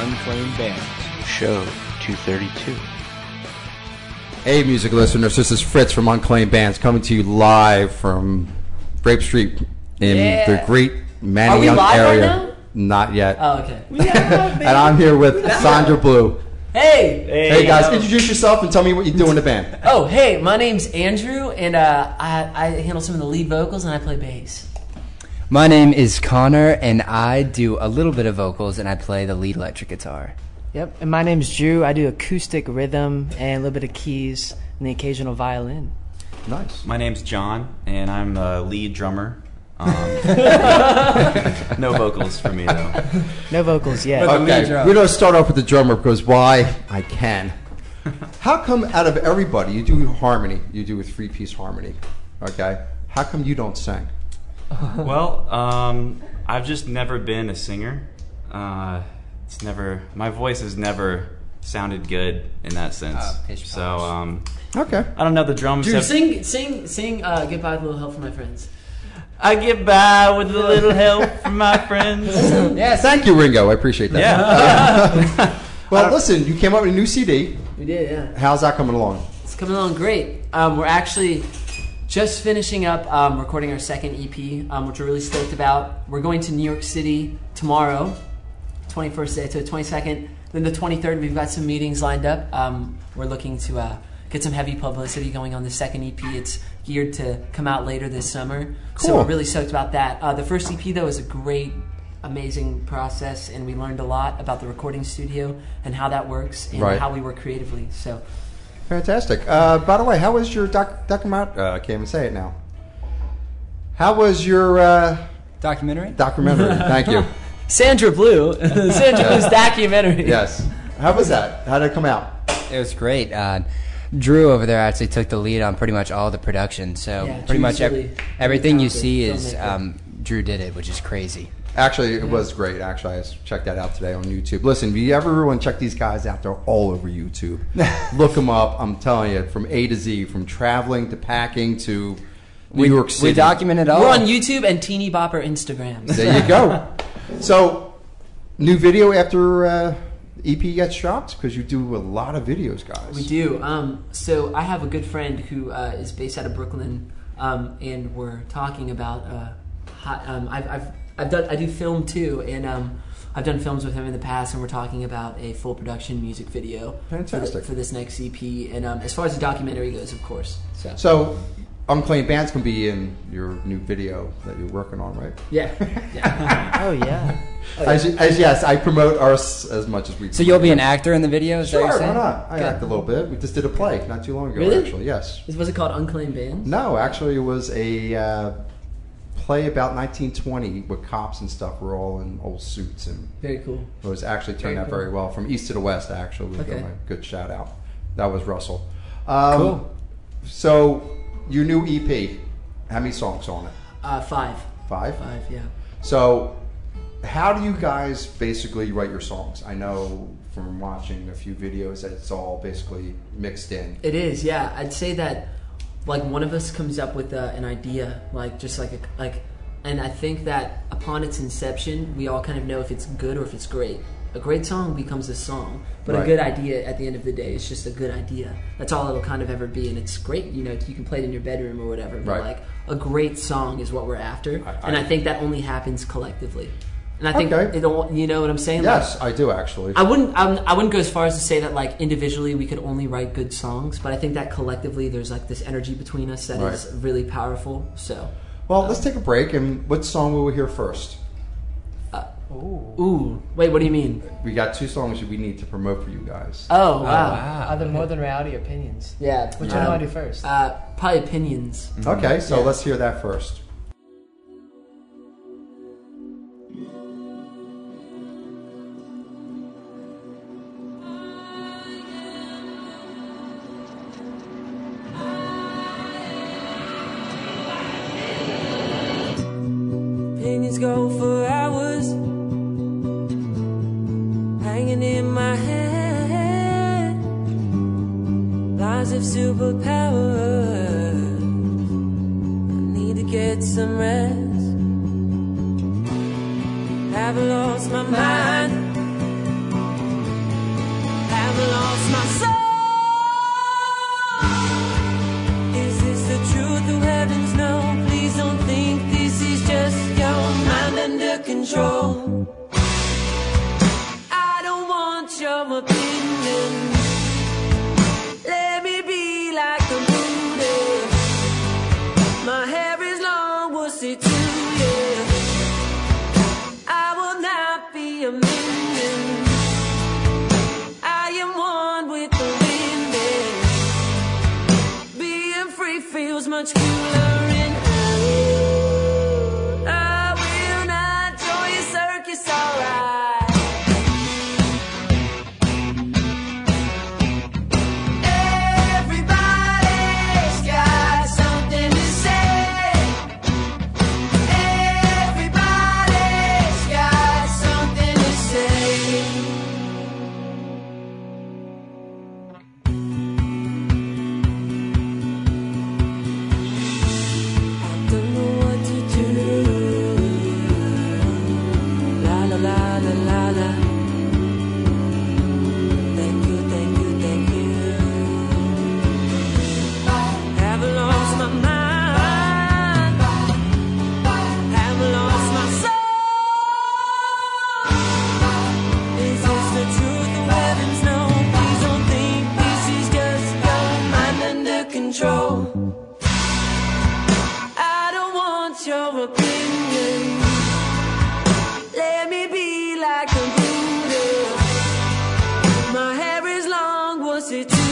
This is Unclaimed Bands. Show 232. Hey, music listeners, this is Fritz from Unclaimed Bands coming to you live from Grape Street in Yeah. the great Manayunk live right area. now? Not yet. Oh, okay. and I'm here with Sonder Blue. Hey. Hey, guys, introduce yourself and tell me what you do in the band. Oh, hey, my name's Andrew, and uh, I, I handle some of the lead vocals, and I play bass. My name is Connor, and I do a little bit of vocals, and I play the lead electric guitar. Yep, and my name's Drew. I do acoustic rhythm and a little bit of keys and the occasional violin. Nice. My name's John, and I'm the lead drummer. Um, no vocals for me though. No vocals yet. Okay, we're going to start off with the drummer because why I can. How come out of everybody you do harmony, you do a three piece harmony, okay? How come you don't sing? Well, um, I've just never been a singer. Uh, it's never my voice has never sounded good in that sense. Pish so um, Okay. I don't know the drums. Drew, have- sing, sing, sing. Uh, get by with a little help from my friends. I get by with a little help from my friends. Yes. Thank you, Ringo. I appreciate that. Yeah. Well, listen, you came up with a new CD. We did, yeah. How's that coming along? It's coming along great. Um, we're actually just finishing up um, recording our second EP, um, which we're really stoked about. We're going to New York City tomorrow, 21st day to the 22nd. Then the 23rd, we've got some meetings lined up. Um, we're looking to uh, get some heavy publicity going on the second EP. It's geared to come out later this summer. So we're really stoked about that. Uh, the first EP, though, is a great, amazing process, and we learned a lot about the recording studio and how that works and Right. how we work creatively. So Fantastic. Uh, by the way, how was your doc- document? Uh, I can't even say it now. How was your uh, Documentary? documentary? Thank you. Sonder Blue, Sonder Blue's documentary. Yes. How was that? How did it come out? It was great. Uh, Drew over there actually took the lead on pretty much all the production, so Yeah, pretty Drew's much ev- really- everything you see is um, Drew did it, which is crazy. Actually, it was great. Actually, I just checked that out today on YouTube. Listen, if you ever want to check these guys out, they're all over YouTube. Look them up. I'm telling you, from A to Z, from traveling to packing to New we, York City. We documented all. We're on YouTube and Teeny Bopper Instagrams. There you go. So, new video after uh, EP gets dropped because you do a lot of videos, guys. We do. Um, so I have a good friend who uh, is based out of Brooklyn, um, and we're talking about. Uh, hot, um, I've, I've, I've done. I do film too, and um, I've done films with him in the past, and we're talking about a full production music video. For, the- for this next EP, and um, as far as the documentary goes, of course. So, So, unclaimed bands can be in your new video that you're working on, right? yeah, yeah. Oh yeah. As, as yes, I promote ours as much as we. So you'll be an actor in the video? Is Sure, what you're why not? I act a little bit. We just did a play not too long ago, Really? actually. Yes. Was it called Unclaimed Bands? No, actually, it was a uh, play about 1920 with cops and stuff. We're all in old suits, and Very cool. it was actually turned Very out cool. very well. From east to the west, actually, Okay. good shout out. That was Russell. Um, Cool. So, your new EP, how many songs on it? Uh, five. Five. Five. Yeah. So, how do you guys basically write your songs? I know from watching a few videos that it's all basically mixed in. It is, yeah. I'd say that like one of us comes up with uh, an idea, like just like a like, and I think that upon its inception, we all kind of know if it's good or if it's great. A great song becomes a song, but Right. a good idea at the end of the day is just a good idea. That's all it'll kind of ever be, and it's great. You know, you can play it in your bedroom or whatever. But Right. like a great song is what we're after, I- and I- I think that only happens collectively. And I think Okay. it all, you know what I'm saying? Like, Yes, I do actually. I wouldn't. I wouldn't- I wouldn't go as far as to say that like individually we could only write good songs, but I think that collectively there's like this energy between us that is Right. really powerful. So, Well, let's take a break, and what song will we hear first? ooh, wait, what do you mean? We got two songs that we need to promote for you guys. Oh wow, wow. Are more than reality opinions? yeah. Which um, one do I do first? Uh, probably opinions. Okay, so Yeah. let's hear that first. Go for hours, hanging in my head. Lies of superpowers. I need to get some rest. Have lost my mind. Long, we'll long,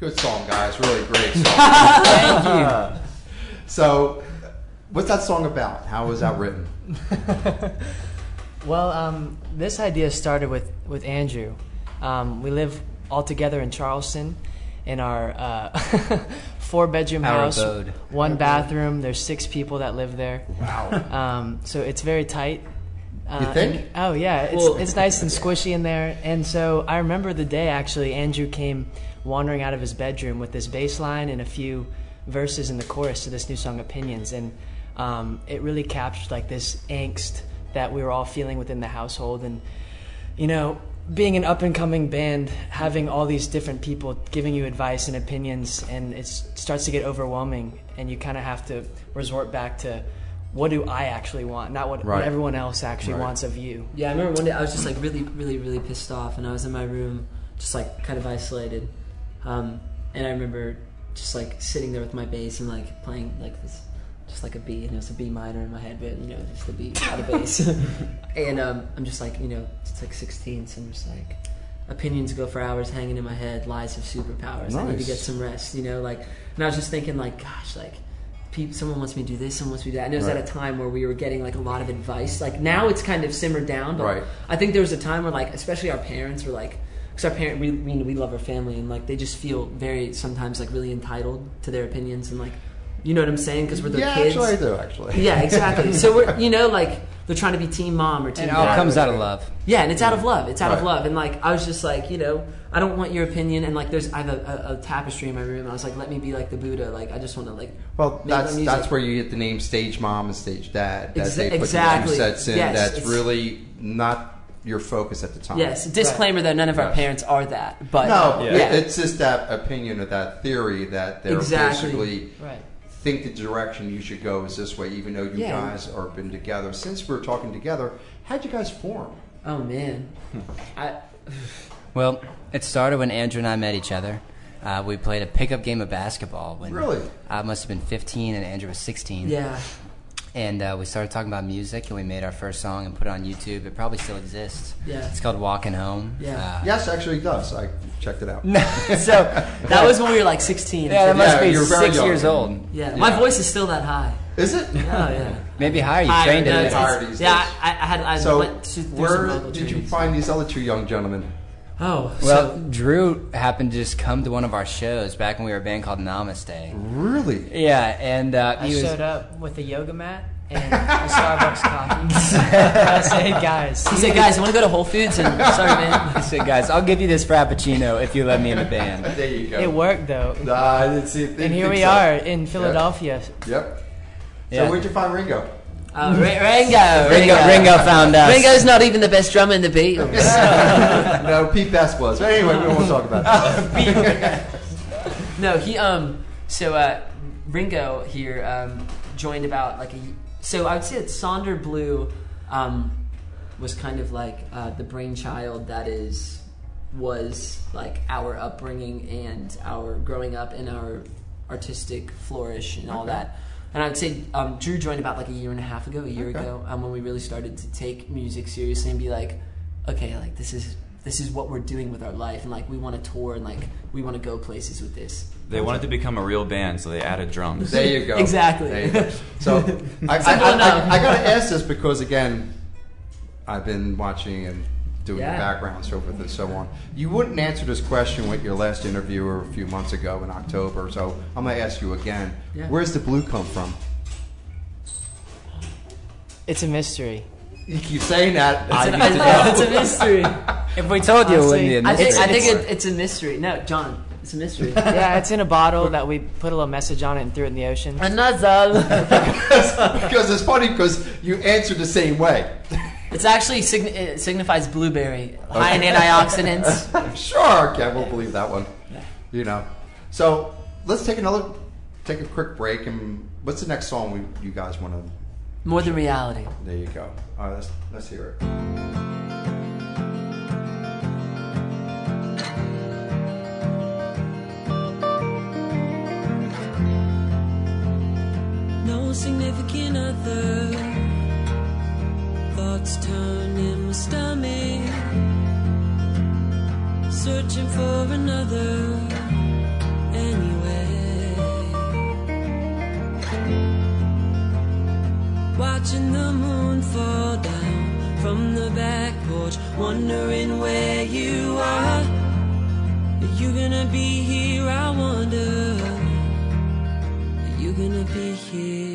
Good song, guys. Really great song. Thank you. So, what's that song about? How was that written? Well, um, this idea started with, with Andrew. Um, we live all together in Charleston in our uh, four bedroom Our house, abode. one bathroom. There's six people that live there. Wow. Um, so it's very tight. Uh, You think? and- oh yeah, it's Well- it's nice and squishy in there. And so I remember the day actually Andrew came wandering out of his bedroom with this bass line and a few verses in the chorus to this new song Opinions, and um, it really captured like this angst that we were all feeling within the household. And you know, being an up and coming band, having all these different people giving you advice and opinions, and it starts to get overwhelming, and you kind of have to resort back to what do I actually want, not what, Right. what everyone else actually Right. wants of you. Yeah, I remember one day I was just like really, really, really pissed off, and I was in my room, just like kind of isolated. Um, and I remember just like sitting there with my bass and like playing like this, just like a B, and it was a B minor in my head, but you know, just the B, not a bass. and um, I'm just like, you know, it's like 16, so I'm just like, opinions go for hours hanging in my head. Lies have superpowers. I need to get some rest. You know, like, and I was just thinking, like, gosh, like. People, someone wants me to do this, someone wants me to do that. And it was Right. at a time where we were getting like a lot of advice. Like now it's kind of simmered down, but Right. I think there was a time where like, especially our parents were like, because our parent, we, we we love our family, and like they just feel very sometimes like really entitled to their opinions, and like, you know what I'm saying? Because we're their yeah, kids. actually, I do actually. Yeah, exactly. so we're you know like they're trying to be team mom or team It all dad. comes out of love. Yeah, and it's out of love. It's out of love. And like I was just like, you know, I don't want your opinion. And like there's I have a, a, a tapestry in my room. And I was like, let me be like the Buddha. Like I just want to like. Well, make that's music. that's where you get the name stage mom and stage dad. That Exa- they put exactly. the two sets in. Yes, that's really not your focus at the time. Yes, disclaimer that none of our parents are that. But No, Yeah. it- it's just that opinion or that theory that they're Exactly. basically Right. think the direction you should go is this way, even though you Yeah. guys are been together. Since we're talking together, how'd you guys form? oh man, I Well, it started when Andrew and I met each other. Uh, we played a pickup game of basketball when Really? I must have been 15 and Andrew was 16. yeah. And uh, we started talking about music, and we made our first song and put it on YouTube. It probably still exists. Yeah. It's called "Walking Home." Yeah. Uh, Yes, actually, it does. I checked it out. so That was when we were like 16. yeah, that must Yeah, be you're very six young. years old. Yeah, my voice is still that high. Is it? Oh yeah. Maybe higher. You Higher, trained no, it. it's- Higher it's- these Yeah, days. I, I had I So, went to, through some where vocal did you trainings. find these other two young gentlemen? Oh, Well, so, Drew happened to just come to one of our shows back when we were a band called Namaste. Really? Yeah, and uh, I he was. showed up with a yoga mat and a Starbucks coffee. I said, guys, he said, guys, I want to go to Whole Foods and sorry, man. He said, "Guys, I'll give you this frappuccino if you let me in the band." There you go. it worked though. Nah, I didn't see it. And here we are in Philadelphia. Yep. Yeah. So where'd you find Ringo? Uh, Ri- Ringo, Ringo, Ringo found us. Ringo's not even the best drummer in the Beatles. no, Pete Best was. But anyway, we won't talk about that. no, he um. So uh, Ringo here um joined about like a. So I would say that Sonder Blue um was kind of like uh, the brainchild that is was like our upbringing and our growing up and our artistic flourish and all that. And I'd say um, Drew joined about like a year and a half ago, a year Okay. ago, um, when we really started to take music seriously and be like, okay, like this is this is what we're doing with our life, and like we want to tour and like we want to go places with this. They wanted to become a real band, so they added drums. There you go. Exactly. You go. So I, I, Simple I. I, got to ask this because again, I've been watching and doing Yeah. the background so forth and so on. You wouldn't answer this question with your last interviewer a few months ago in October, so I'm going to ask you again. Yeah. Where's the blue come from? It's a mystery. You keep saying that. I It's, need to a, know. it's a mystery. If we told you, it wouldn't be a Honestly, I think. I think It's- it, it's a mystery. No, John, it's a mystery. Yeah, it's in a bottle that we put a little message on it and threw it in the ocean. Another. because it's funny because you answered the same way. It's actually it signifies blueberry, high in antioxidants. sure, okay, we'll believe that one. You know. So let's take another, take a quick break, and what's the next song we, you guys want to? More than reality. There you go. All right, let's let's hear it. no significant other. Thoughts turn in my stomach, searching for another. Anyway, watching the moon fall down from the back porch, wondering where you are. Are you gonna be here? I wonder. Are you gonna be here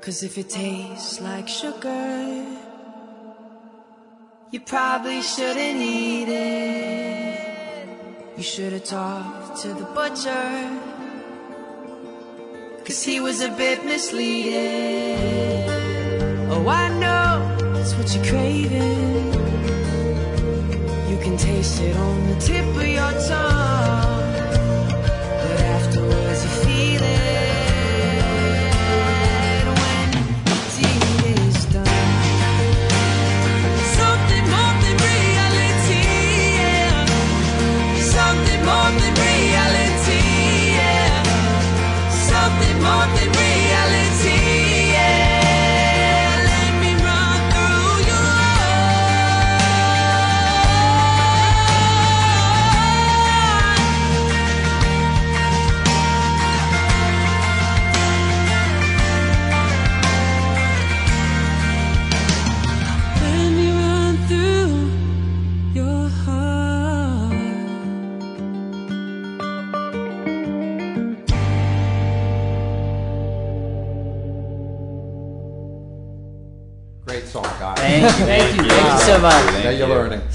Cause if it tastes like sugar, you probably shouldn't eat it. You should have talked to the butcher. Cause he was a bit misleading. Oh, I know it's what you're craving. You can taste it on the tip of your tongue.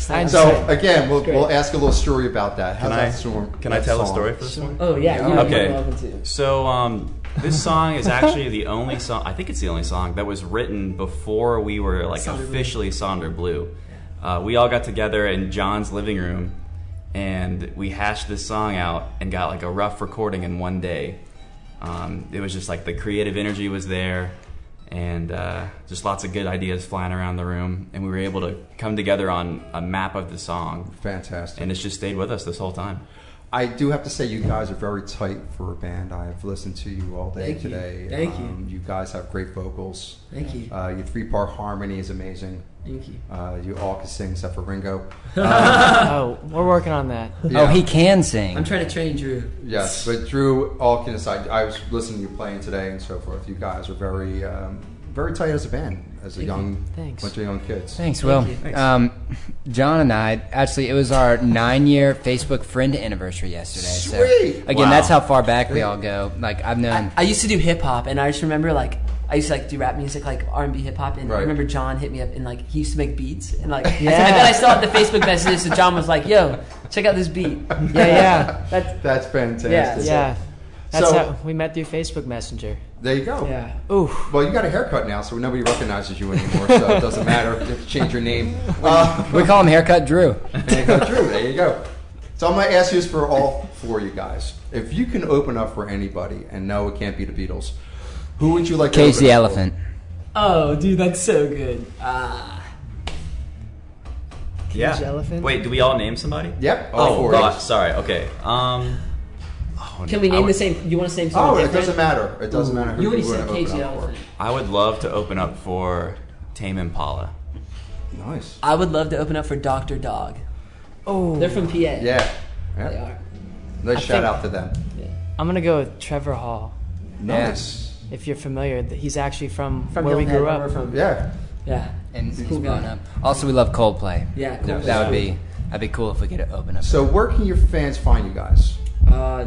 You're learning. I So again, we'll, we'll ask a little story about that. How's Can I that storm? can I that tell a story for this one? Oh yeah, Yeah. you're Okay. welcome to. So um, this song is actually the only song. I think it's the only song that was written before we were like Sonder Blue. officially Sonder Blue. Uh, we all got together in John's living room, and we hashed this song out and got like a rough recording in one day. Um, it was just like the creative energy was there, and uh, just lots of good ideas flying around the room, and we were able to come together on a map of the song, Fantastic. and it's just stayed with us this whole time. I do have to say, you guys are very tight for a band. I have listened to you all day Thank you. today. Thank you. Um, you guys have great vocals. Thank you. Uh, your three part harmony is amazing. Thank you. Uh, you all can sing except for Ringo. Oh, we're working on that. Oh, he can sing. I'm trying to train Drew. Yes, but Drew, all can aside, I was listening to you playing today and so forth. You guys are very, um, very tight as a band, as a Thank young Thanks. bunch of young kids. Thanks, Will. you. Um, John and I actually, it was our nine-year Facebook friend anniversary yesterday. Sweet. So again, Wow. that's how far back we all go. Like I've known. I, I used to do hip hop, and I just remember like I used to like do rap music, like R and B hip hop, and Right. I remember John hit me up and like he used to make beats, and like I, Yeah. said, I bet I still have the Facebook messages. So John was like, "Yo, check out this beat." Yeah, yeah, That's That's fantastic. Yeah, yeah. That's So- how we met through Facebook Messenger. There you go. yeah. Ooh, Well, you got a haircut now, so nobody recognizes you anymore, so it doesn't matter. You have to change your name. Uh, we call him Haircut Drew. there you go, Drew. There you go. So I'm going to ask you this for all four of you guys. If you can open up for anybody, and no, it can't be the Beatles, who would you like to Cage the up Elephant. Oh, dude, that's so good. Ah, Yeah. elephant? Wait, do we all name somebody? Yep. all Oh four. God, sorry. Okay. Um. Oh, can we name would- the same? You want to name Oh, something it doesn't matter. It doesn't matter who You already said want Cage open the up for. Elephant. I would love to open up for Tame Impala. Nice. I would love to open up for Doctor Dog. oh. They're from PA. Yeah. yeah. They yeah. are. Nice I shout think- out to them. I'm gonna go with Trevor Hall. Nice. If you're familiar, he's actually from, From where we grew Head, up. where we're from. Yeah. Yeah. And he's Cool grown up. Also, we love Coldplay. Yeah. Cool. Yeah, That would be that'd be cool if we could open up. So where can your fans find you guys? uh,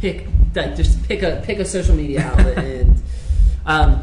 pick like just pick a pick a social media outlet and um,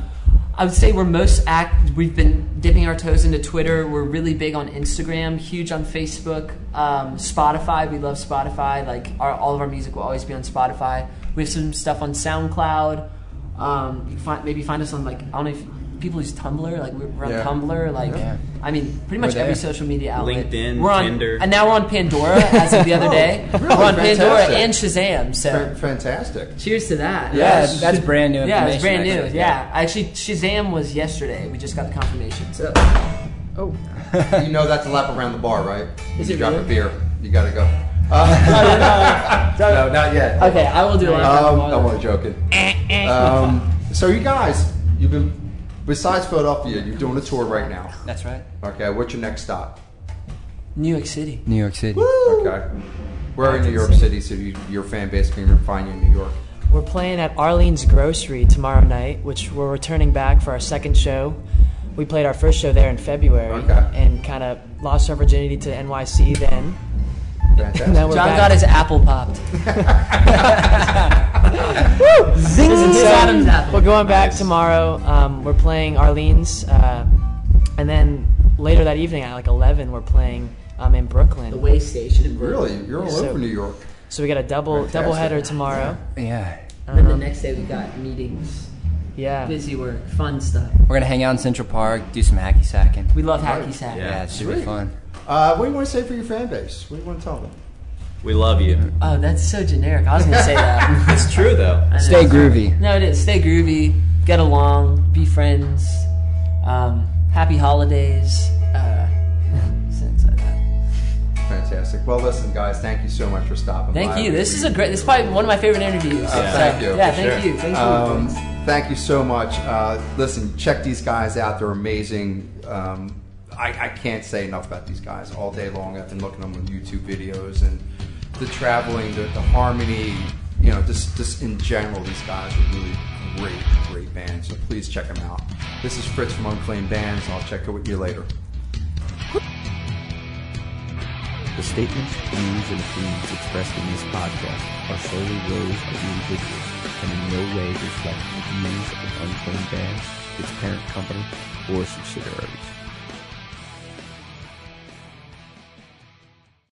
I would say we're most act. We've been dipping our toes into Twitter. We're really big on Instagram, huge on Facebook, um, Spotify. We love Spotify. Like our, all of our music will always be on Spotify. We have some stuff on SoundCloud. Um, you can find, maybe find us on like I don't know if people use Tumblr. Like we're we're on Yeah. Tumblr. Like Yeah. I mean, pretty much every social media outlet. LinkedIn, we're on, Tinder. and now we're on Pandora as of the other day. really? We're on Pandora and Shazam. So Fan- Fantastic. cheers to that. Yeah, Yes. that's brand new Yeah, it's brand new. actually. Yeah. actually, Shazam was yesterday. We just got the confirmation. So, oh, You know that's a lap around the bar, right? Is you it drop really? a beer, you gotta go. Uh, no, not yet. okay, I will do a lap Um, around I'm bar. only joking. Um, so you guys, you've been besides Philadelphia, you're doing a tour right now. That's right. Okay, what's your next stop? New York City. New York City. Okay, where in New York City, so you, your fan base can find you in New York? We're playing at Arlene's Grocery tomorrow night, which we're returning back for our second show. We played our first show there in February Okay. and kind of lost our virginity to NYC then. Fantastic. Now we're John back. got his apple popped. going back tomorrow. Um, we're playing Arlene's, uh, and then later that evening at like 11, we're playing um, in Brooklyn. The way station in Brooklyn. really, you're all So- over New York. So we got a double Fantastic. double header tomorrow. Yeah. And then the Um, next day we got meetings, Yeah. busy work, fun stuff. We're gonna hang out in Central Park, do some hacky sacking. We love hacky sack. Yeah. Yeah, it should be fun. Uh, what do you want to say for your fan base? What do you want to tell them? We love you. Oh, that's so generic. I was gonna say that. It's true though. Stay groovy. No, it is. Stay groovy. Get along. Be friends. Um, happy holidays. Uh, things like that. Fantastic. Well, listen, guys, thank you so much for stopping Thank by. you. This is a great. This is probably one of my favorite interviews. Uh, thank you. Yeah, thank sure. you. Thank you. Um, thank you so much. Uh, listen, check these guys out. They're amazing. Um, I, I can't say enough about these guys all day long. I've been looking at them on YouTube videos and the traveling, the, the harmony, you know, just, just in general, these guys are really great, great bands. So please check them out. This is Fritz from Unclaimed Bands. I'll check in with you later. The statements, views, and opinions expressed in this podcast are solely those of the individuals and in no way reflect the views of Unclaimed Bands, its parent company, or subsidiaries.